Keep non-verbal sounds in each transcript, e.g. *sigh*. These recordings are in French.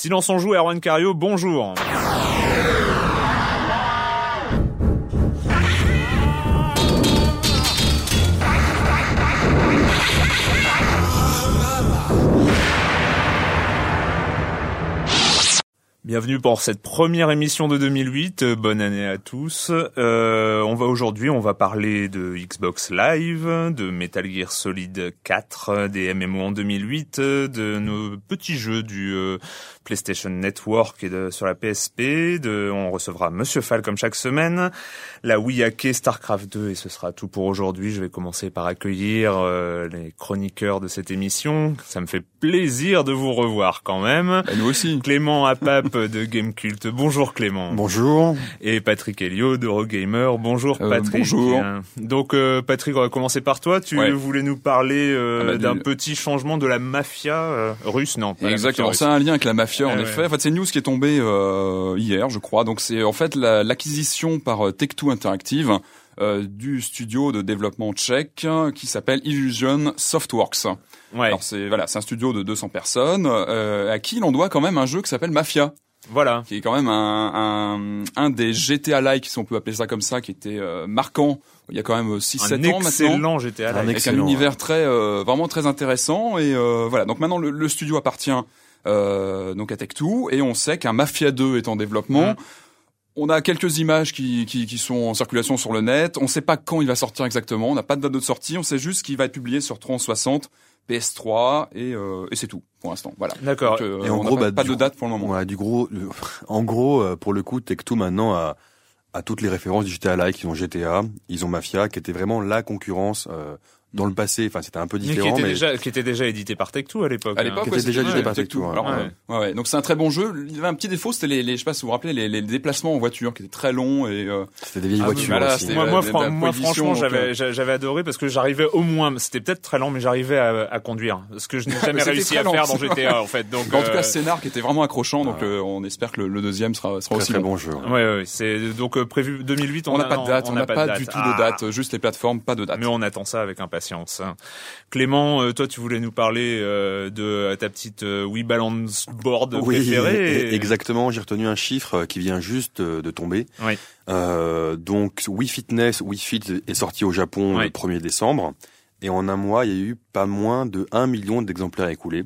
Silence on joue, Erwan Cario, bonjour. Bienvenue pour cette première émission de 2008. Euh, Bonne année à tous. Euh, on va aujourd'hui, on va parler de Xbox Live, de Metal Gear Solid 4, des MMO en 2008, de nos petits jeux du euh, PlayStation Network et de, sur la PSP. De, on recevra Monsieur Fall comme chaque semaine, la Wii Hackey, Starcraft 2 et ce sera tout pour aujourd'hui. Je vais commencer par accueillir euh, les chroniqueurs de cette émission. Ça me fait plaisir de vous revoir quand même. Et nous aussi. Clément Apap *laughs* de Gamecult. Bonjour Clément. Bonjour. Et Patrick Helio d'Eurogamer. Bonjour Euh, Patrick. bonjour. Donc euh, Patrick, on va commencer par toi. Tu Ouais. voulais nous parler euh, Ah bah, d'un du- petit changement de la mafia euh, russe, non pas Exactement, c'est un lien avec la mafia en Ouais, effet. En fait, c'est une news qui est tombée euh, hier, je crois. Donc c'est en fait la- l'acquisition par euh, Tech2 Interactive euh, du studio de développement tchèque qui s'appelle Illusion Softworks. Ouais. Alors c'est voilà, c'est un studio de 200 personnes euh, à qui l'on doit quand même un jeu qui s'appelle Mafia, Voilà. qui est quand même un, un, un des GTA-like, si on peut appeler ça comme ça, qui était euh, marquant il y a quand même 6-7 Un ans maintenant. excellent GTA. Un avec un univers très euh, vraiment très intéressant et euh, voilà donc maintenant le, le studio appartient euh, donc à Tech2 et on sait qu'un Mafia 2 est en développement. Mhm. on a quelques images qui, qui, qui sont en circulation sur le net. On sait pas quand il va sortir exactement. On n'a pas de date de sortie. On sait juste qu'il va être publié sur 360 PS3 et, euh, et c'est tout pour l'instant. Voilà. D'accord. Euh, Et en on n'a gros, pas, bah, pas de date pour le moment. Ouais, du gros, le- en gros, pour le coup, Tech2 maintenant a, a toutes les références du GTA Like. Ils ont GTA, ils ont Mafia, qui était vraiment la concurrence euh, dans le passé. Enfin, c'était un peu Mais qui différent, était mais déjà qui était déjà édité par Tech2 à l'époque. À hein. l'époque, Qui ouais, était déjà édité par ouais, Tech2, Alors, ouais. ouais, ouais. Donc c'est un très bon jeu. Il y avait un petit défaut, c'était les, les je sais pas si vous vous rappelez, les, les déplacements en voiture qui étaient très longs et euh, c'était des vieilles Ah voitures voilà, aussi. c'était- Moi, euh, fran- franchement, j'avais, euh, j'a- j'avais adoré parce que j'arrivais au moins, c'était peut-être très lent, mais j'arrivais à, à conduire. Ce que je n'ai *laughs* jamais réussi à lent, faire dans GTA, en fait. Donc, en tout euh, cas, scénar qui était vraiment accrochant, donc Ah. euh, on espère que le, deuxième sera, sera aussi très bon. jeu. Ouais, c'est donc euh, prévu 2008. On n'a pas de date, on n'a pas, du date. tout Ah. de date, juste les plateformes, pas de date. Mais on attend ça avec impatience. Clément, euh, toi, tu voulais nous parler euh, de ta petite euh, Wii Balance Board Oui, préférée. e- exactement. J'ai retenu un chiffre euh, qui vient juste euh, de tomber. Oui. Euh, donc, Wii Fitness, Wii Fit est sorti au Japon Oui. le 1er décembre. Et en un mois, il y a eu pas moins de 1 million d'exemplaires écoulés.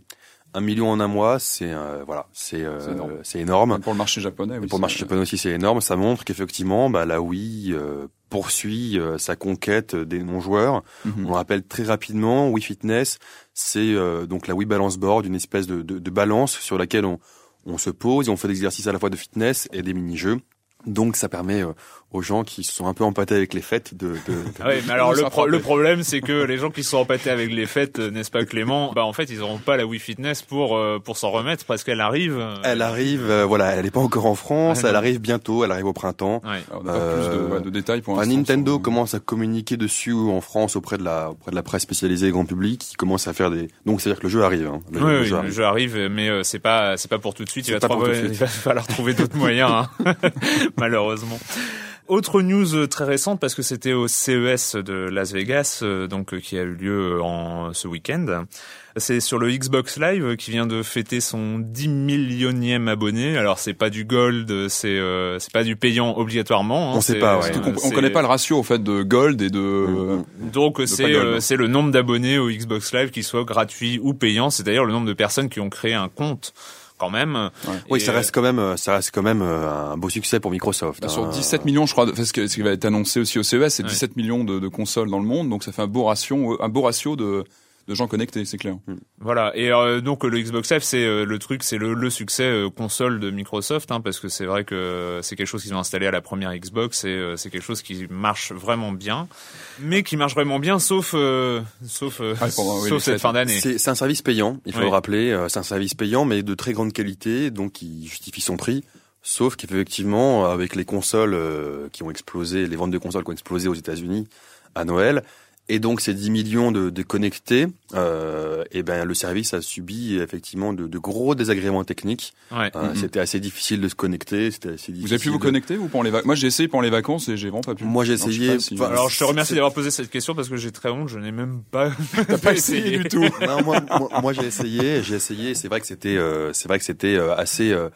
Un million en un mois, c'est euh, voilà, c'est euh, C'est énorme. énorme. Même pour le marché japonais. Oui, pour le marché c'est- japonais aussi, c'est énorme. Ça montre qu'effectivement, bah, la Wii euh, poursuit euh, sa conquête des non-joueurs. Mhm. On le rappelle très rapidement, Wii Fitness, c'est euh, donc la Wii Balance Board, une espèce de, de, de balance sur laquelle on, on se pose et on fait des exercices à la fois de fitness et des mini-jeux. Donc ça permet euh, aux gens qui se sont un peu empâtés avec les fêtes de... de, de- Ah ouais, mais alors le, pro- le problème c'est que les gens qui sont empâtés avec les fêtes, euh, n'est-ce pas Clément Bah en fait ils auront pas la Wii Fitness pour euh, pour s'en remettre parce qu'elle arrive. euh, Elle arrive, euh, voilà, elle n'est pas encore en France, Ah, elle arrive bientôt, elle arrive au printemps. Ouais. Alors, on n'a pas plus de, Euh, ouais, de détails pour l'instant. Nintendo commence à communiquer dessus en France auprès de la auprès de la presse spécialisée et grand public, qui commence à faire des donc c'est à dire que le jeu arrive. Hein. Le, Oui, le oui, jeu le arrive. jeu arrive, mais euh, c'est pas c'est pas pour tout de suite. Il va, trouver- tout de suite. il va falloir trouver d'autres moyens, hein. *laughs* *laughs* malheureusement. Autre news euh, très récente parce que c'était au CES de Las Vegas, euh, donc euh, qui a eu lieu en ce week-end. C'est sur le Xbox Live qui vient de fêter son 10 millionième abonné. Alors c'est pas du gold, c'est euh, c'est pas du payant obligatoirement. hein. On sait pas, ouais. on connaît pas le ratio au fait de gold et de. Mhm. Donc c'est euh, c'est le nombre d'abonnés au Xbox Live qui soit gratuit ou payant, c'est d'ailleurs le nombre de personnes qui ont créé un compte quand même. Oui, Et, ça reste quand même euh, ça reste quand même euh, un beau succès pour Microsoft. Bah, hein. sur 17 millions, je crois, parce que ce qui va être annoncé aussi au CES, c'est Ouais. 17 millions de, de consoles dans le monde, donc ça fait un beau ratio, un beau ratio de, de gens connectés, c'est clair. Voilà. Et euh, donc le Xbox Live, c'est euh, le truc, c'est le, le succès euh, console de Microsoft, hein, parce que c'est vrai que c'est quelque chose qu'ils ont installé à la première Xbox et euh, c'est quelque chose qui marche vraiment bien, mais qui marche vraiment bien, sauf euh, sauf euh, Ah, pendant- oui, sauf cette fêtes. fin d'année. C'est c'est un service payant, il faut Oui. le rappeler. euh, C'est un service payant, mais de très grande qualité, donc qui justifie son prix. Sauf qu'effectivement, avec les consoles euh, qui ont explosé, les ventes de consoles qui ont explosé aux États-Unis à Noël, et donc ces 10 millions de, de connectés, euh, et ben le service a subi effectivement de, de gros désagréments techniques. Ouais. Euh, Mhm. C'était assez difficile de se connecter. C'était assez difficile. Vous avez pu vous de- connecter vous pendant les vacances? Moi j'ai essayé pendant les vacances et j'ai vraiment pas pu. Moi, j'ai Alors, je sais essayé. pas si- Enfin, Alors je te remercie d'avoir posé cette question parce que j'ai très honte, je n'ai même pas, *laughs* T'as pas *laughs* essayé du tout. non, moi, moi, moi, j'ai essayé, j'ai essayé. C'est vrai que c'était, euh, c'est vrai que c'était euh, assez, euh,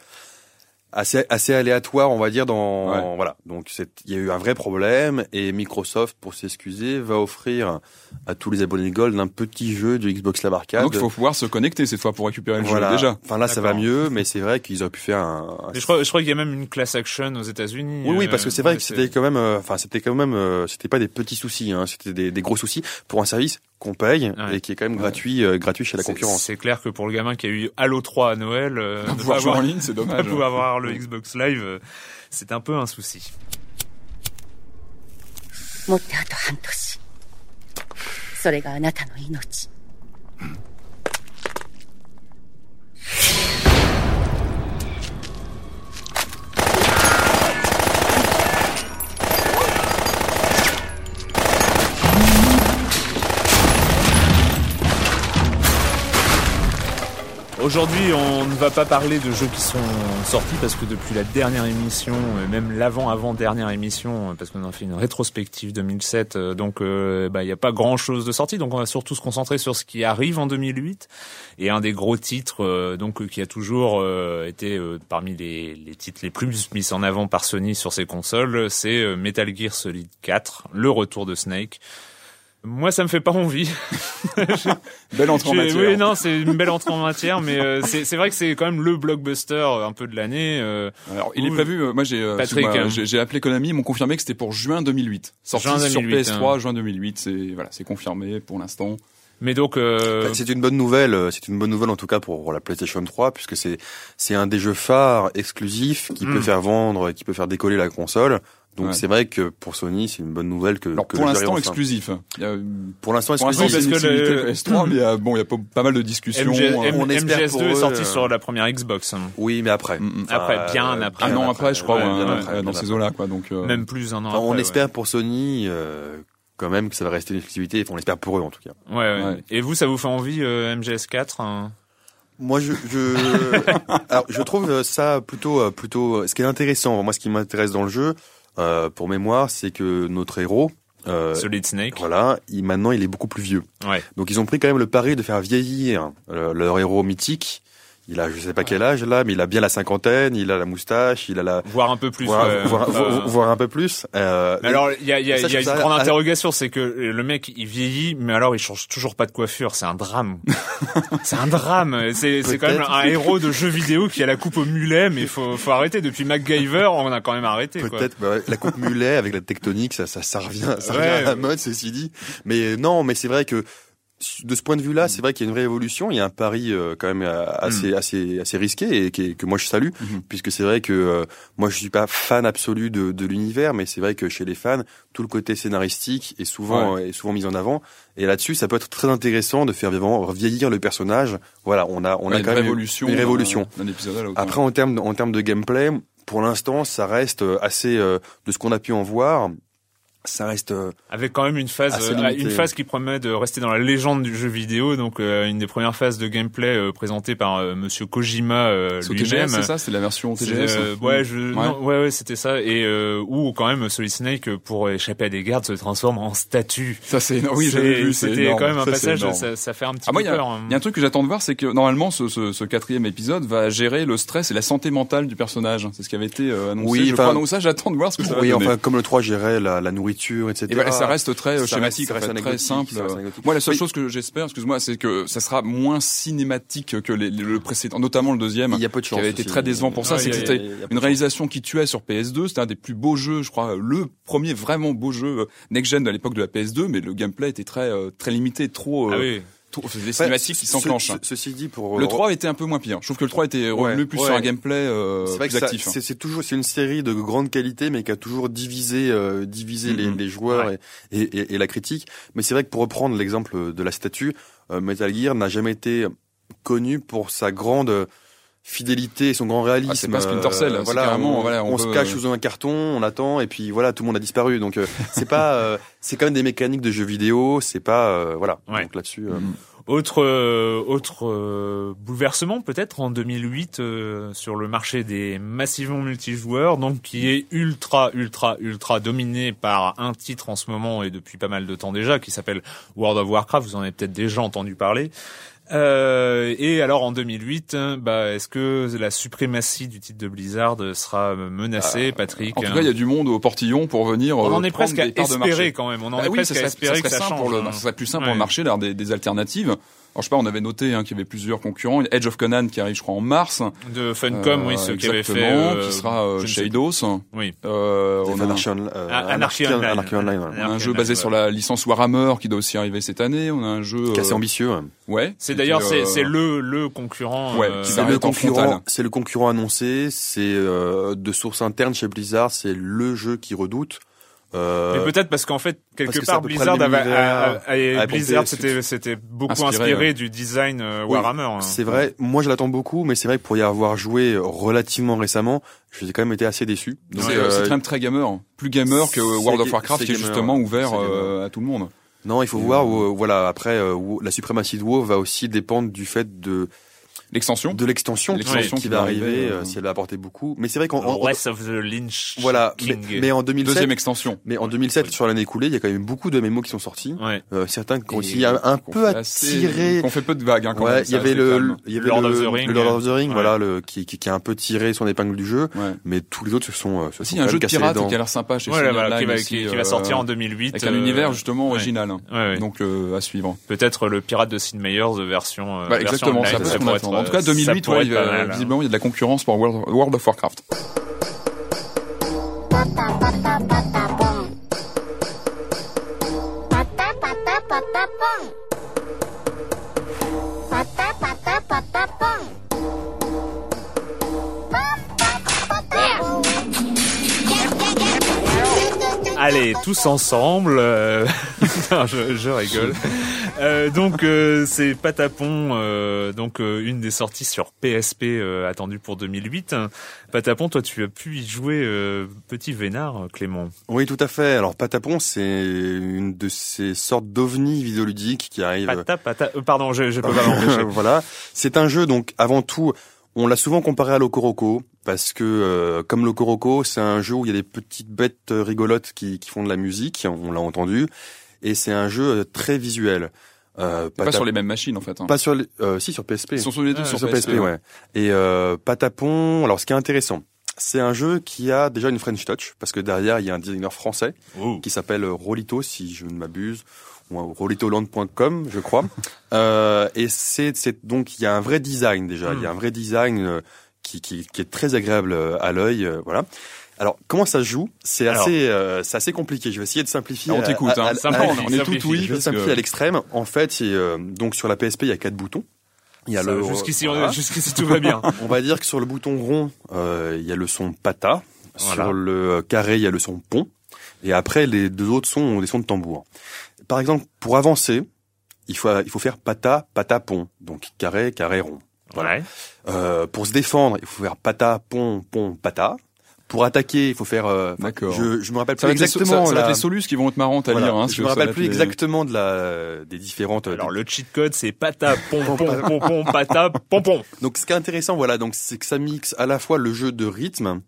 assez, assez aléatoire, on va dire. Dans Ouais. voilà, donc c'est- il y a eu un vrai problème et Microsoft, pour s'excuser, va offrir à tous les abonnés Gold un petit jeu du Xbox Live Arcade. Donc il faut pouvoir se connecter cette fois pour récupérer le voilà. jeu déjà. Enfin là, ça va mieux, mais c'est vrai qu'ils auraient pu faire un. je crois, je crois qu'il y a même une class action aux États-Unis. Oui, oui, euh, parce que c'est vrai ouais, que c'était quand même, euh, enfin, c'était quand même, euh, c'était pas des petits soucis, hein, c'était des, des gros soucis pour un service qu'on paye Ouais. et qui est quand même Ouais. gratuit, euh, gratuit chez la concurrence. C'est clair que pour le gamin qui a eu Halo 3 à Noël, euh, *laughs* ne pouvoir pas jouer en avoir- ligne, c'est pas dommage. pouvoir avoir le Xbox Live, euh, c'est un peu un souci. Aujourd'hui, on ne va pas parler de jeux qui sont sortis parce que depuis la dernière émission, et même l'avant-avant-dernière émission, parce qu'on a fait une rétrospective 2007, euh, donc euh, bah, il n'y a pas grand-chose de sorti. Donc on va surtout se concentrer sur ce qui arrive en 2008. Et un des gros titres, euh, donc qui a toujours été parmi les, titres les plus mis en avant par Sony sur ses consoles, c'est Metal Gear Solid 4, le retour de Snake. Moi, ça me fait pas envie. *laughs* Belle entrée en matière. Oui, non, c'est une belle entrée en matière, mais euh, c'est vrai que c'est quand même le blockbuster euh, un peu de l'année. euh, Alors, il est prévu. moi, j'ai, hein. j'ai, appelé Konami, ils m'ont confirmé que c'était pour juin 2008. Sorti Juin sur 2008, PS3, hein. juin 2008. C'est voilà, c'est confirmé pour l'instant. Mais donc, euh, C'est une bonne nouvelle, euh, c'est une bonne nouvelle en tout cas pour la PlayStation 3 puisque c'est c'est un des jeux phares exclusifs qui Mm. peut faire vendre, qui peut faire décoller la console. Donc Ouais. c'est vrai que pour Sony, c'est une bonne nouvelle que, Alors que pour l'instant exclusif. Il y a, Pour l'instant pour l'instant, exclusif. parce que le- exclusivité PS3, mais il y a, bon, il y a pas, pas mal de discussions. MG, euh, M- on espère MGS2 pour est eux, sorti euh, sur la première Xbox, hein. Oui, mais après. Mm, mm. Enfin, Après, bien euh, après. un an après, je crois, ouais, ouais, bien ouais, après, dans bien ces eaux-là, quoi. Donc, euh, même plus un an Enfin, après. on ouais. espère pour Sony euh, quand même que ça va rester une exclusivité. Enfin, on l'espère pour eux en tout cas. Ouais, ouais. Ouais. Et vous, ça vous fait envie euh, MGS4 hein Moi, je, je, *laughs* alors, je trouve ça plutôt, euh, plutôt. Ce qui est intéressant, moi, ce qui m'intéresse dans le jeu, euh, pour mémoire, c'est que notre héros, euh, Solid Snake. voilà, il, maintenant, il est beaucoup plus vieux. Ouais. Donc, ils ont pris quand même le pari de faire vieillir euh, leur héros mythique. Il a, je sais pas quel âge là, mais il a bien la cinquantaine, il a la moustache, il a la, Voire un peu plus. voir, ouais. voir- Euh, voir- voir un peu plus. Euh, Mais alors, il y a, y a, Ça, y a une ça- grande interrogation, c'est que le mec, il vieillit, mais alors il change toujours pas de coiffure. C'est un drame. *laughs* c'est un drame. C'est, c'est quand même un héros de jeu vidéo qui a la coupe au mulet, mais faut, faut arrêter. Depuis MacGyver, on a quand même arrêté. Peut-être bah la coupe mulet avec la tectonique, ça, ça, ça revient, ça revient Ouais. à la mode, ceci dit. Mais non, mais c'est vrai que de ce point de vue-là, c'est vrai qu'il y a une vraie évolution. Il y a un pari euh, quand même euh, assez, assez, assez risqué et qui que moi je salue, Mhm. puisque c'est vrai que euh, moi je suis pas fan absolu de, de l'univers, mais c'est vrai que chez les fans, tout le côté scénaristique est souvent est souvent mis en avant. Et là-dessus, ça peut être très intéressant de faire vraiment vieillir le personnage. Voilà, on a on ouais, a une quand même révolution. une révolution. L'autre. Après, en termes, en termes de gameplay, pour l'instant, ça reste euh, assez, euh, de ce qu'on a pu en voir, ça reste, euh, Avec quand même une phase, euh, une phase qui promet de rester dans la légende du jeu vidéo. Donc, euh, une des premières phases de gameplay euh, présentée par euh, Monsieur Kojima euh, lui-même. C'est ça? C'est la version TGS euh, ouais, je, Ouais. non, ouais, ouais, c'était ça. Et euh, où quand même Solid Snake, pour échapper à des gardes, se transforme en statue. Ça, c'est énorme. Oui, j'avais vu. C'était quand même un Ça, passage, ça, ça fait un petit Ah, moi, peu il y, a- peur. hein. il y a un truc que j'attends de voir, c'est que normalement, ce, ce, ce quatrième épisode va gérer le stress et la santé mentale du personnage. C'est ce qui avait été euh, annoncé. Oui, je enfin- crois. Donc ça, j'attends de voir ce que ça va oui, donner. enfin, comme le 3 gérait la, la nourriture, etc. Et voilà, ça reste très euh, Ça schématique, reste- ça très simple. ça reste anecdotique. Moi, la seule Oui. chose que j'espère, excuse-moi, c'est que ça sera moins cinématique que les- le précédent, notamment le deuxième, Il y a peu de qui avait été aussi. très décevant pour ça. Ouais, c'est que il y a- c'était une chance. réalisation qui tuait sur PS2. C'était un des plus beaux jeux, je crois, le premier vraiment beau jeu euh, next-gen à l'époque de la PS2, mais le gameplay était très euh, très limité, trop Ah euh, oui. Des cinématiques qui s'enclenchent. ce- Ceci dit, pour Le 3 était un peu moins pire. Je trouve que le 3 était Ouais, revenu plus ouais. sur un gameplay euh, plus actif. c'est c'est toujours c'est une série de grande qualité, mais qui a toujours divisé euh, divisé les, Mhm. les joueurs et, et, et- et la critique. Mais c'est vrai que pour reprendre l'exemple de la statue, euh, Metal Gear n'a jamais été connu pour sa grande fidélité et son grand réalisme. Ah, c'est pas Splinter Cell, Euh, c'est voilà, carrément, on, voilà, on on se cache sous un carton, on attend et puis voilà, tout le monde a disparu. Donc euh, c'est pas, *laughs* euh, c'est quand même des mécaniques de jeux vidéo. C'est pas, euh, voilà. Ouais. Donc là-dessus. euh, Mhm. Autre euh, autre euh, bouleversement peut-être en 2008 euh, sur le marché des massivement multijoueurs, donc qui est ultra ultra ultra dominé par un titre en ce moment et depuis pas mal de temps déjà, qui s'appelle World of Warcraft. Vous en avez peut-être déjà entendu parler. Euh, et alors en 2008, hein, bah, est-ce que la suprématie du titre de Blizzard sera menacée, Patrick En tout cas, il y a du monde au portillon pour venir. On euh, en est presque à espérer quand même. On en Bah est oui, presque ça à espérer ça que ça simple change. pour le, hein. ça serait plus simple Ouais. pour le marché d'avoir des, des alternatives. Alors je sais pas, on avait noté hein, qu'il y avait plusieurs concurrents. Edge of Conan qui arrive, je crois, en mars. de Funcom, oui, ceux qui avaient fait. exactement, euh, qui sera euh, Eidos. Oui. Euh, on a un- Anarchy, On- euh, Ah, Anarchy Online. Anarchy Online, ouais. on a un Anarchy jeu basé sur la licence Warhammer qui doit aussi arriver cette année. On a un jeu. qui est assez ambitieux. ouais. Ouais. C'est d'ailleurs est, c'est euh, c'est le le concurrent. Ouais, euh, C'est le concurrent, c'est le concurrent annoncé, c'est euh, de sources internes chez Blizzard, c'est le jeu qui redoute. Euh, Mais peut-être parce qu'en fait quelque que part Blizzard avait, a- a Blizzard c'était c'était beaucoup Inspiré, inspiré, ouais. du design euh, Oui, Warhammer. hein. c'est vrai, moi je l'attends beaucoup, mais c'est vrai que pour y avoir joué relativement récemment, j'ai quand même été assez déçu. C'est euh, quand même très gamer, plus gamer que World of Warcraft qui est gamer, justement ouvert euh, à tout le monde. non, il faut Et, voir. euh, où, voilà, après, euh, où la suprématie de WoW va aussi dépendre du fait de L'extension. de l'extension qui, L'extension qui qui va arriver, arriver, euh, si elle va apporter beaucoup. Mais c'est vrai qu'en en- Breath of the Lynch. voilà, mais, King. mais en 2007, Deuxième extension. mais en 2007 sur l'année écoulée, il y a quand même beaucoup de mémos qui sont sortis. Ouais. Euh, certains qui ont aussi un, peu attiré. Qu'on fait peu de vagues, hein, quand Ouais, même, il y avait le, il y avait Lord le, of the Ring, le Lord of the Ring, ouais. voilà, le, qui, qui, qui a un peu tiré son épingle du jeu. Ouais. Mais tous les autres se sont, euh, se Aussi, sont il y a un jeu de pirate qui a l'air sympa chez voilà, qui va euh, va sortir en 2008 Avec un univers justement original. Ouais, ouais. Donc euh, à suivre. Peut-être le pirate de Sid Meier's version. euh, Bah, version exactement, online, ça peut En tout cas, euh, 2008, ça pourrait ouais, hein. visiblement, il y a de la concurrence pour World, World of Warcraft. Allez, tous ensemble. euh, *laughs* non, je, je rigole. Euh, donc euh, c'est Patapon, euh, donc euh, une des sorties sur PSP euh, attendue pour 2008. Patapon, toi tu as pu y jouer euh, petit vénard, Clément. Oui, tout à fait. Alors, Patapon, c'est une de ces sortes d'ovnis vidéoludiques qui arrivent. Pata, pata. euh, pardon, je, je peux pas *laughs* m'empêcher. voilà. C'est un jeu, donc, avant tout, on l'a souvent comparé à Locoroco, parce que, euh, comme Locoroco, c'est un jeu où il y a des petites bêtes euh, rigolotes qui, qui font de la musique, on l'a entendu, et c'est un jeu euh, très visuel. Euh, Pas sur les mêmes machines en fait. hein. Pas sur les, euh, si, sur PSP. Ils sont sur les deux Ah, sur sur PSP. PSP, ouais. Et euh, Patapon, alors ce qui est intéressant, c'est un jeu qui a déjà une French touch, parce que derrière, il y a un designer français Oh. qui s'appelle Rolito, si je ne m'abuse, rolitoland.com, je crois. *laughs* euh, et c'est, c'est donc il y a un vrai design déjà, il y a un vrai design euh, qui, qui, qui est très agréable euh, à l'œil, euh, voilà. Alors comment ça se joue? C'est assez, euh, c'est assez compliqué. Je vais essayer de simplifier. Ah, on t'écoute, hein. on est tout oui. je vais parce simplifier que- à l'extrême. En fait, euh, donc sur la PSP, il y a quatre boutons. Il y a Ça, le jusqu'ici, voilà. jusqu'ici tout va bien. *laughs* On va dire que sur le bouton rond, euh, il y a le son pata. Voilà. Sur le carré, il y a le son pont. Et après, les deux autres sons ont des sons de tambour. Par exemple, pour avancer, il faut, il faut faire pata, pata, pont. Donc carré, carré, rond. Ouais. Euh, pour se défendre, il faut faire pata, pont, pont, pata. Pour attaquer, il faut faire. euh, D'accord. Je, je me rappelle Ça plus être les, exactement. ça, ça va la- être les solus qui vont être marrantes à voilà. lire. Hein, je me rappelle plus les- exactement de la des différentes. Alors des- le cheat code c'est pata pom pom pom pom pata pom pom. Donc ce qui est intéressant, voilà, donc c'est que ça mixe à la fois le jeu de rythme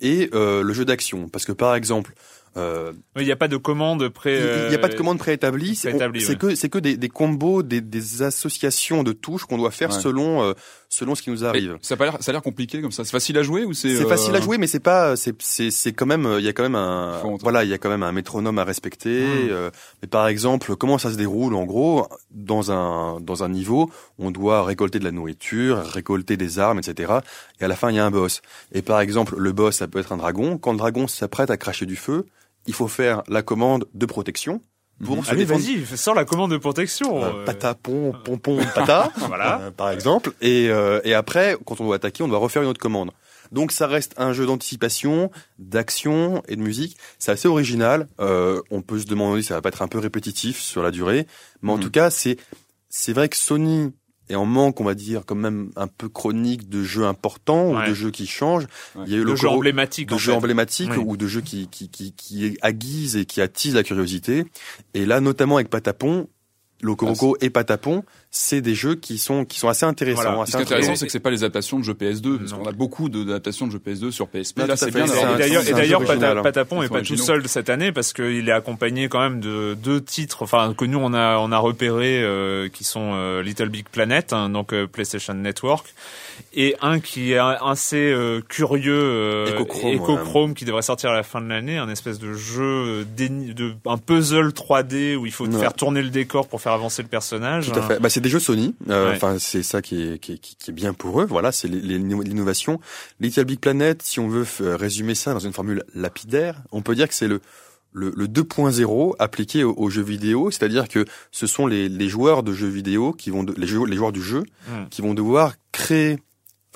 et euh, le jeu d'action. Parce que par exemple, euh, Il n'y a pas de commande pré. il n'y a pas de commande préétablie. C'est préétablie, c'est ouais. que c'est que des, des combos, des, des associations de touches qu'on doit faire Ouais. selon euh, selon ce qui nous Mais arrive. Ça a pas l'air, ça a l'air compliqué comme ça. C'est facile à jouer ou c'est C'est euh, facile à jouer, mais c'est pas, c'est c'est c'est quand même, euh, il y a quand même un, voilà, il y a quand même un métronome à respecter. Hmm. euh, mais par exemple, comment ça se déroule En gros, dans un dans un niveau, on doit récolter de la nourriture, récolter des armes, etc. Et à la fin, il y a un boss. Et par exemple, le boss, ça peut être un dragon. Quand le dragon s'apprête à cracher du feu, il faut faire la commande de protection. pour se Allez, vas-y, sors la commande de protection. Euh, euh. patapon, pompon, pata, *laughs* Voilà. euh, par exemple. Et, euh, et après, quand on doit attaquer, on doit refaire une autre commande. Donc ça reste un jeu d'anticipation, d'action et de musique. C'est assez original. Euh, on peut se demander si ça va pas être un peu répétitif sur la durée, mais en Mhm. tout cas, c'est c'est vrai que Sony est en manque, on va dire, quand même un peu chronique de jeux importants ou de jeux qui changent. Ouais. Il y a eu Le le jeu Coro- emblématique. de jeux emblématiques Oui. ou de jeux qui, qui, qui, qui aiguisent et qui attisent la curiosité. Et là, notamment avec Patapon, Locoroco et Patapon, c'est des jeux qui sont, qui sont assez intéressants. Voilà. assez Ce qui est intéressant, c'est que c'est pas les adaptations de jeux PS2, parce Non. qu'on a beaucoup d'adaptations de jeux PS2 sur PSP. Là, c'est bien Et d'ailleurs. Patapon Ils est sont pas tout seul cette année parce qu'il est accompagné quand même de deux titres, enfin que nous on a on a repéré euh, qui sont euh, Little Big Planet, hein, donc euh, PlayStation Network, et un qui est assez euh, curieux, euh, Echochrome, Echochrome, qui devrait sortir à la fin de l'année, un espèce de jeu d'éni- de un puzzle 3D où il faut Ouais. faire tourner le décor pour faire avancer le personnage. Tout à fait. Bah, c'est des jeux Sony. Euh, Ouais. Enfin, c'est ça qui est, qui, est, qui est bien pour eux. Voilà, c'est l'innovation. Little Big Planet, si on veut euh, résumer ça dans une formule lapidaire, on peut dire que c'est le le, le 2.0 appliqué aux, aux jeux vidéo, c'est-à-dire que ce sont les, les joueurs de jeux vidéo qui vont de- les, jeux, les joueurs du jeu Mm. qui vont devoir créer.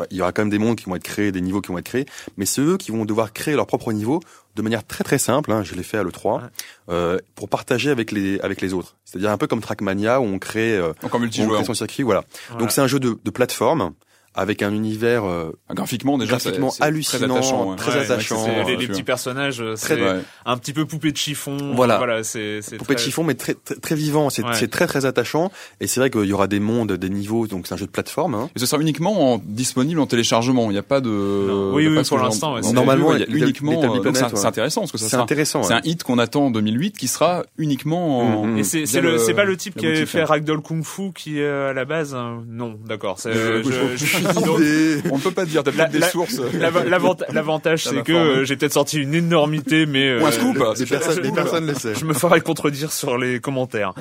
Enfin, il y aura quand même des mondes qui vont être créés, des niveaux qui vont être créés, mais c'est eux qui vont devoir créer leur propre niveau de manière très très simple. Hein, je l'ai fait à le 3 Ouais. euh, pour partager avec les avec les autres. C'est-à-dire un peu comme Trackmania où on crée euh, Donc en on multijoueur. crée son circuit, voilà. Voilà. Donc c'est un jeu de, de plateforme avec un univers euh, Ah, Graphiquement, déjà, graphiquement c'est hallucinant, très attachant. ouais. très Ouais, attachant. c'est- les, petits personnages, Très- c'est Ouais. un petit peu poupée de chiffon. Voilà. voilà c'est c'est poupée de chiffon, mais très très, très vivant. C'est Ouais. c'est très très attachant. Et c'est vrai qu'il y aura des mondes, des niveaux. Donc c'est un jeu de plateforme. Hein. Et ce sera uniquement en- disponible en téléchargement. Il n'y a pas de. Non. Oui, oui, pas ce pour l'instant, ouais, dans c'est- Normalement, il y a uniquement. Euh, c'est ouais. c'est intéressant parce que ça C'est sera. intéressant. C'est un hit qu'on attend en 2008 qui sera uniquement en. Mhm. Et c'est c'est via le c'est pas le type qui avait fait hein. Ragdoll Kung Fu qui à la base hein, non d'accord *laughs* Euh, donc, On ne peut pas dire, t'as peut-être des la- sources. l'ava- l'avanta- L'avantage, c'est que euh, j'ai peut-être sorti une énormité, mais Ou un euh, scoop. Des c'est personnes, des le savent. je me ferai contredire sur les commentaires.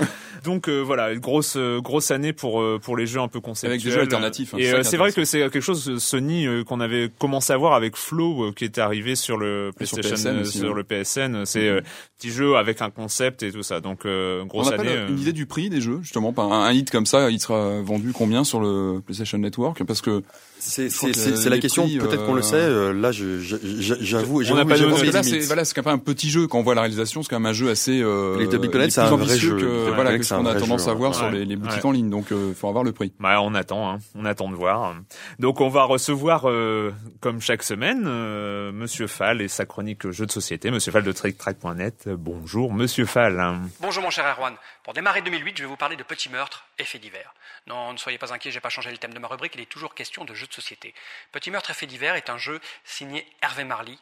Donc euh, voilà, une grosse euh, grosse année pour euh, pour les jeux un peu conceptuels. Avec des jeux alternatifs, hein, Et c'est euh, vrai que c'est quelque chose euh, Sony euh, qu'on avait commencé à voir avec Flow euh, qui était arrivé sur le sur PlayStation, PSN euh, aussi, sur ouais. le PSN. C'est euh, petit jeu avec un concept et tout ça. Donc euh, On grosse pas année. euh, une idée du prix des jeux, justement. Un, un hit comme ça, il sera vendu combien sur le PlayStation Network? Parce que Que c'est- c'est la les question. Peut-être qu'on euh, le sait. euh, là, je- je- je- j'avoue. On n'a pas que là, c'est voilà, c'est quand même un petit jeu. Quand on voit la réalisation, c'est quand même un jeu assez. Euh, Little Big Planet, c'est plus un vrai ambitieux jeu. Que, voilà, que ce qu'on a tendance jeu, à voir ouais. sur les, les boutiques Ouais. en ligne. Donc, euh, faut avoir le prix. Bah, on attend, hein. on attend de voir. Donc on va recevoir, euh, comme chaque semaine, euh, Monsieur Fall et sa chronique jeux de société, Monsieur Fall de TrickTrack.net. Bonjour, Monsieur Fall. Bonjour mon cher Erwan. Pour démarrer 2008, je vais vous parler de petits meurtres et faits divers. Non, ne soyez pas inquiets, j'ai pas changé le thème de ma rubrique, il est toujours question de jeux société. Petit meurtres et faits divers est un jeu signé Hervé Marly,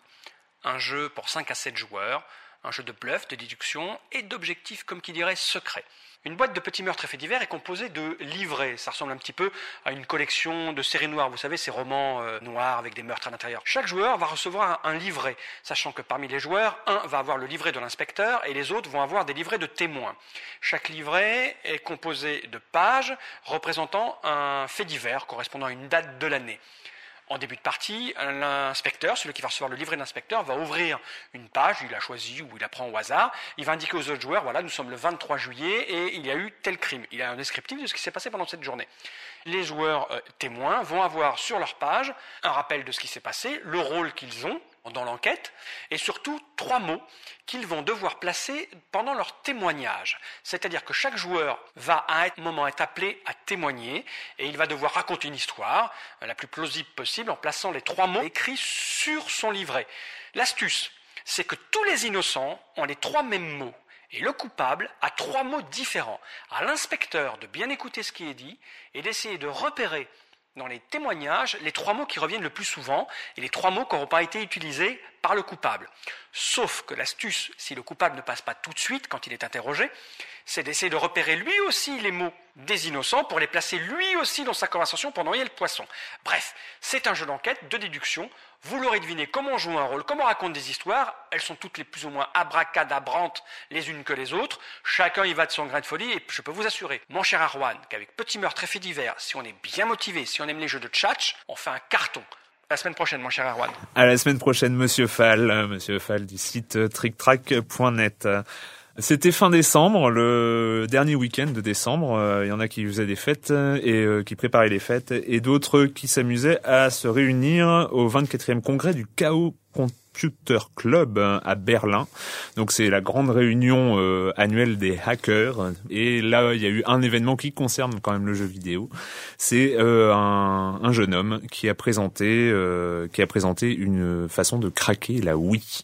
un jeu pour 5 à 7 joueurs, un jeu de bluff, de déduction et d'objectifs comme qui dirait secrets. Une boîte de petits meurtres et faits divers est composée de livrets. Ça ressemble un petit peu à une collection de séries noires. Vous savez, ces romans euh, noirs avec des meurtres à l'intérieur. Chaque joueur va recevoir un, un livret, sachant que parmi les joueurs, un va avoir le livret de l'inspecteur et les autres vont avoir des livrets de témoins. Chaque livret est composé de pages représentant un fait divers correspondant à une date de l'année. En début de partie, l'inspecteur, celui qui va recevoir le livret d'inspecteur, va ouvrir une page, il a choisi ou il la prend au hasard, il va indiquer aux autres joueurs, voilà, nous sommes le 23 juillet et il y a eu tel crime. Il a un descriptif de ce qui s'est passé pendant cette journée. Les joueurs euh, témoins vont avoir sur leur page un rappel de ce qui s'est passé, le rôle qu'ils ont dans l'enquête et surtout trois mots qu'ils vont devoir placer pendant leur témoignage. C'est-à-dire que chaque joueur va à un moment être appelé à témoigner et il va devoir raconter une histoire euh, la plus plausible possible en plaçant les trois mots écrits sur son livret. L'astuce, c'est que tous les innocents ont les trois mêmes mots. Et le coupable a trois mots différents. À l'inspecteur de bien écouter ce qui est dit et d'essayer de repérer dans les témoignages les trois mots qui reviennent le plus souvent et les trois mots qui n'auront pas été utilisés par le coupable. Sauf que l'astuce, si le coupable ne passe pas tout de suite quand il est interrogé, c'est d'essayer de repérer lui aussi les mots des innocents pour les placer lui aussi dans sa conversation pour noyer le poisson. Bref, c'est un jeu d'enquête, de déduction. Vous l'aurez deviné, comment on joue un rôle, comment on raconte des histoires. Elles sont toutes les plus ou moins abracadabrantes les unes que les autres. Chacun y va de son grain de folie et je peux vous assurer, mon cher Arwan, qu'avec Petit Meurtre et Fait divers, si on est bien motivé, si on aime les jeux de tchatch, on fait un carton. À la semaine prochaine, mon cher Arwan. À la semaine prochaine, Monsieur Fall, euh, Monsieur Fall du site tricktrack.net. C'était fin décembre, le dernier week-end de décembre. Euh, Il y en a qui faisaient des fêtes euh, et euh, qui préparaient les fêtes, et d'autres qui s'amusaient à se réunir au 24e congrès du Chaos Computer Club à Berlin. Donc c'est la grande réunion annuelle des hackers. Et là, il y a eu un événement qui concerne quand même le jeu vidéo. C'est un, un jeune homme qui a présenté, qui a présenté une façon de craquer la Wii.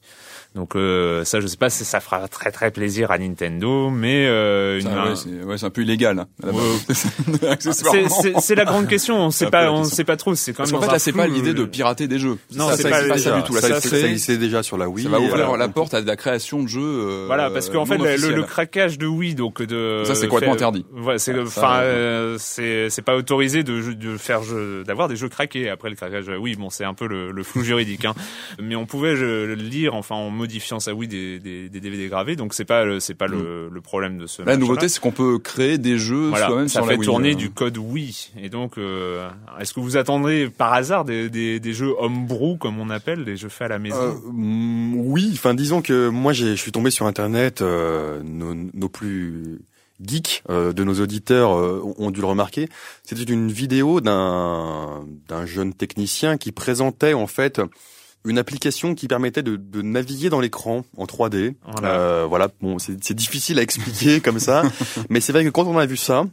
Donc euh, ça, je sais pas si ça fera très très plaisir à Nintendo, mais euh, une- ouais, c'est ouais, c'est un peu illégal. hein, Ouais. *laughs* c'est Accessoirement. c'est- c'est la grande question. On sait pas, on sait pas trop. C'est quand Parce même qu'en fait là c'est pas l'idée de euh, pirater des jeux. Non, ça, c'est ça pas- pas ça du tout. Là, ça, ça, existait déjà sur la Wii. ça va ouvrir euh, la porte à de la création de jeux. euh, Voilà, parce qu'en fait, le, le, craquage de Wii, donc de Ça, c'est complètement interdit. Ouais, c'est Ça, enfin, euh, euh, c'est c'est pas autorisé de, de faire jeu- d'avoir des jeux craqués. Après le craquage, euh, oui, bon, c'est un peu le, le flou juridique, hein. Mais on pouvait lire, enfin, en modifiant sa Wii des, des, des DVD gravés, donc c'est pas c'est pas le, le problème de ce. La nouveauté, c'est qu'on peut créer des jeux Voilà, soi-même ça sur fait la Wii. tourner euh. du code Wii. Et donc, euh, est-ce que vous attendrez par hasard des, des, des jeux homebrew, comme on appelle, des jeux faits à la maison? Euh, mm, oui, enfin disons que moi je suis tombé sur internet, nos, nos plus geeks euh, de nos auditeurs euh, ont dû le remarquer. C'était une vidéo d'un d'un jeune technicien qui présentait en fait une application qui permettait de, de naviguer dans l'écran en 3D. Voilà. Euh, voilà, bon, c'est difficile à expliquer comme ça, *laughs* mais c'est vrai que quand on a vu ça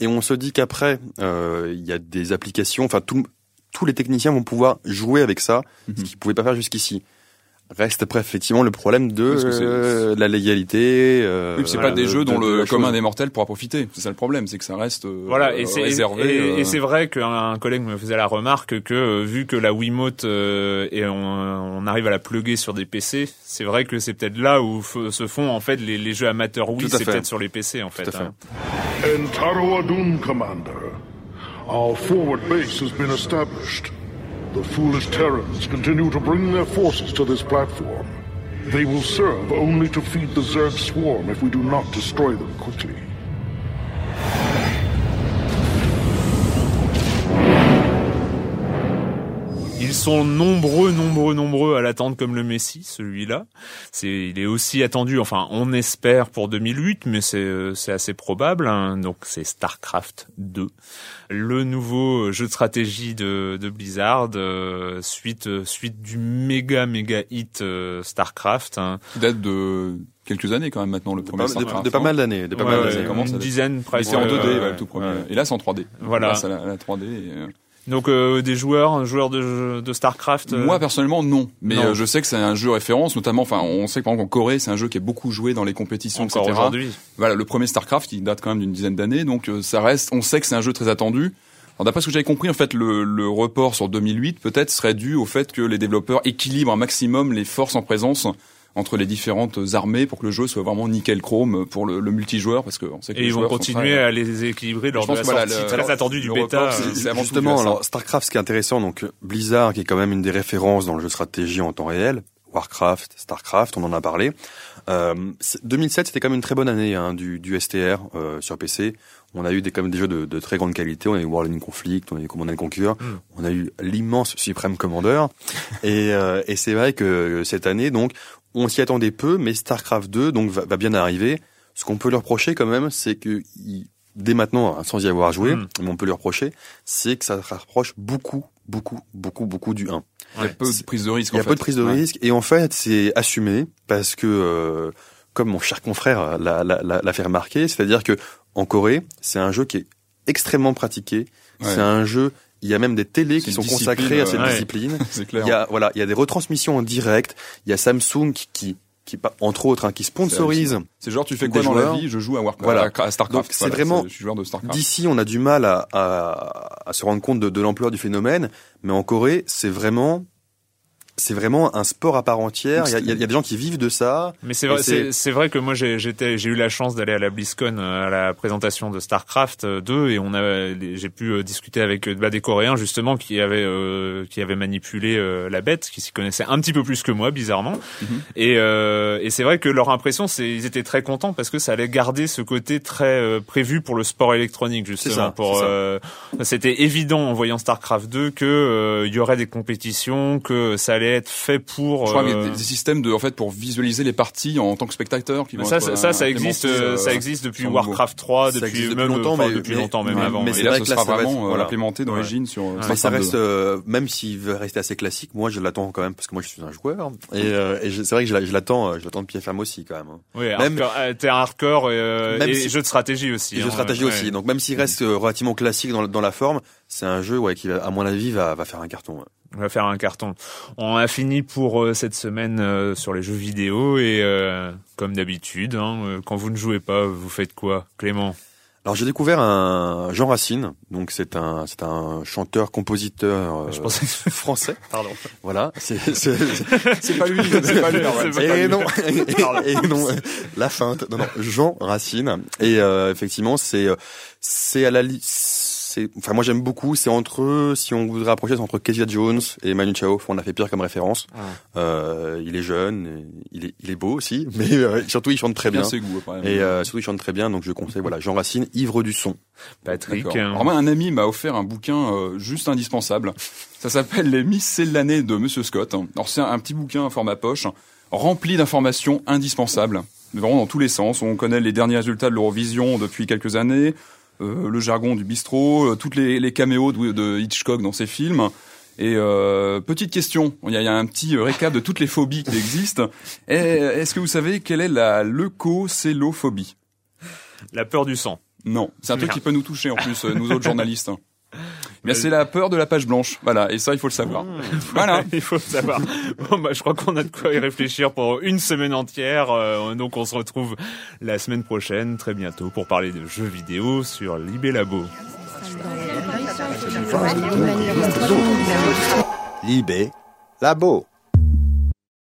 et on se dit qu'après euh, il y a des applications, enfin tout- tous les techniciens vont pouvoir jouer avec ça, ce Mhm. qu'ils pouvaient pas faire jusqu'ici. Reste après effectivement le problème de euh, la légalité. Euh, Oui, c'est voilà, pas des de- jeux dont de- de le la commun chose. des mortels pourra profiter. C'est ça le problème, c'est que ça reste euh, Voilà, et c'est réservé. et, et euh, c'est vrai qu'un collègue me faisait la remarque que euh, vu que la Wiimote euh, et on, on arrive à la plugger sur des PC, c'est vrai que c'est peut-être là où se font en fait les, les jeux amateurs Wii, Tout c'est peut-être sur les PC en fait. à fait. hein. Entaro Adun, Commander. Our forward base has been established. The foolish Terrans continue to bring their forces to this platform. They will serve only to feed the Zerg swarm if we do not destroy them quickly. Ils sont nombreux, nombreux, nombreux à l'attendre comme le Messi, celui-là. C'est, il est aussi attendu, enfin, on espère pour 2008, mais c'est, euh, c'est assez probable. hein. Donc, c'est Starcraft 2, le nouveau jeu de stratégie de, de Blizzard, euh, suite, euh, suite du méga, méga hit euh, Starcraft. hein. qui date de quelques années quand même maintenant le De premier pas, de- Starcraft, de pas hein. mal d'années. De pas Ouais, mal d'années. une dizaine presque. était en 2D, euh, ouais, le tout premier. ouais. Et là, c'est en 3D. Voilà. Grâce à la, la 3D. et, euh, Donc, euh, des joueurs, joueurs de, de Starcraft. euh, Moi personnellement non, mais non. euh, je sais que c'est un jeu référence, notamment. Enfin, on sait que par exemple en Corée, c'est un jeu qui est beaucoup joué dans les compétitions, encore etc. aujourd'hui. Voilà, le premier Starcraft, il date quand même d'une dizaine d'années, donc euh, ça reste. On sait que c'est un jeu très attendu. Alors d'après ce que j'avais compris, en fait, le, le report sur 2008 peut-être serait dû au fait que les développeurs équilibrent un maximum les forces en présence entre les différentes armées pour que le jeu soit vraiment nickel chrome pour le, le multijoueur, parce que on sait que Et ils vont continuer très- à les équilibrer lors de la voilà, sortie le- très attendue du bêta. euh, Justement, alors Starcraft, ce qui est intéressant, donc Blizzard, qui est quand même une des références dans le jeu de stratégie en temps réel, Warcraft, Starcraft, on en a parlé. Euh, c'est- 2007, c'était quand même une très bonne année hein, du, du STR euh, sur PC. On a eu des, quand même des jeux de, de très grande qualité. On a eu World in Conflict, on a eu Command and Conquer, on a eu l'immense Supreme Commander. et euh, et c'est vrai que cette année, donc, on s'y attendait peu, mais Starcraft 2 donc va, va bien arriver. Ce qu'on peut leur reprocher quand même, c'est que dès maintenant, hein, sans y avoir joué, Mm. mais on peut lui reprocher, c'est que ça se rapproche beaucoup, beaucoup, beaucoup, beaucoup du 1. Il y a peu de prise de risque. Il y a en peu de prise de Ouais. risque et en fait c'est assumé parce que euh, comme mon cher confrère l'a, l'a, l'a- l'a fait remarquer, c'est-à-dire que en Corée c'est un jeu qui est extrêmement pratiqué. Ouais. C'est un jeu. Il y a même des télés qui sont consacrées à cette ouais. discipline. *laughs* Clair. Il y a voilà, il y a des retransmissions en direct. Il y a Samsung qui, qui, qui entre autres, hein, qui sponsorise. C'est genre tu fais quoi dans joueurs. la vie? Je joue à Warcraft, Voilà. à Starcraft. C'est Voilà, vraiment- Je suis joueur de Starcraft. D'ici, on a du mal à, à, à se rendre compte de, de l'ampleur du phénomène, mais en Corée, c'est vraiment, c'est vraiment un sport à part entière. Il y a, il y a- des gens qui vivent de ça. Mais c'est vrai, c'est- vrai que moi j'ai j'étais j'ai eu la chance d'aller à la BlizzCon euh, à la présentation de Starcraft euh, 2 et on a j'ai pu euh, discuter avec euh, bah, des Coréens justement qui avaient euh, qui avaient manipulé euh, la bête, qui s'y connaissaient un petit peu plus que moi bizarrement. Mhm. Et et, et c'est vrai que leur impression c'est ils étaient très contents parce que ça allait garder ce côté très euh, prévu pour le sport électronique justement. ça, pour euh, c'était évident en voyant Starcraft 2 que euh, il y aurait des compétitions, que ça allait allait être fait pour. Je crois euh, qu'il y a des, des systèmes de, en fait, pour visualiser les parties en tant que spectateur. Qui mais vont ça, être, ça, ça, ça euh, existe, euh, ça euh, existe depuis sur. Warcraft 3, Ça depuis depuis même longtemps, enfin, mais- depuis mais- longtemps même mais- avant. mais ouais. c'est Et là, vrai ce que là, ça va être- vraiment euh, voilà. implémenté d'origine sur. Mais sur ça Warcraft reste, 2. euh, même s'il veut rester assez classique, moi je l'attends quand même parce que moi je suis un joueur et, euh, et je- c'est vrai que je, l'a- je l'attends, je l'attends de pied ferme aussi quand même. hein. Oui, Même- t'es un hardcore et, euh, et si- jeu de stratégie aussi. Et jeu hein, de stratégie ouais. aussi. Donc même s'il reste relativement classique dans, la- dans la forme, c'est un jeu ouais, qui, à mon avis, va, va faire un carton. ouais. On va faire un carton. On a fini pour euh, cette semaine euh, sur les jeux vidéo et euh, comme d'habitude, hein, quand vous ne jouez pas, vous faites quoi, Clément? Alors j'ai découvert un Jean Racine, donc c'est un c'est un chanteur compositeur euh, pensais. français. *laughs* Pardon. Voilà, *laughs* c'est pas lui, c'est pas lui. Pas et lui. non, et, et non, la feinte. Non, non, Jean Racine. Et euh, effectivement, c'est c'est à la li- c'est enfin moi j'aime beaucoup. C'est entre si on voudrait approcher, c'est entre Kezia Jones et Manu Chao. On a fait pire comme référence. Euh, il est jeune, et il est il est beau aussi, *laughs* mais euh, surtout il chante très bien. Bien ses goûts. Et euh, surtout il chante très bien, donc je conseille voilà Jean Racine, ivre du son. Patrick. Hein. Alors moi, un ami m'a offert un bouquin euh, juste indispensable. Ça s'appelle Les Miscellanées de Monsieur Scott. Alors c'est un, un petit bouquin à format poche, rempli d'informations indispensables, vraiment dans tous les sens. On connaît les derniers résultats de l'Eurovision depuis quelques années, euh, le jargon du bistrot, euh, toutes les, les caméos de, de Hitchcock dans ses films. Et euh, petite question, il y, a, il y a un petit récap de toutes les phobies qui existent. Et, Est-ce que vous savez quelle est la leucocélophobie? La peur du sang. non, c'est un truc qui peut nous toucher en plus, euh, nous autres journalistes. Mais c'est la peur de la page blanche, voilà, et ça il faut le savoir. *laughs* Voilà. *laughs* Il faut le savoir. Bon, bah, je crois qu'on a de quoi y réfléchir pour une semaine entière. Euh, donc, on se retrouve la semaine prochaine, très bientôt, pour parler de jeux vidéo sur Libé Labo. Libé Labo.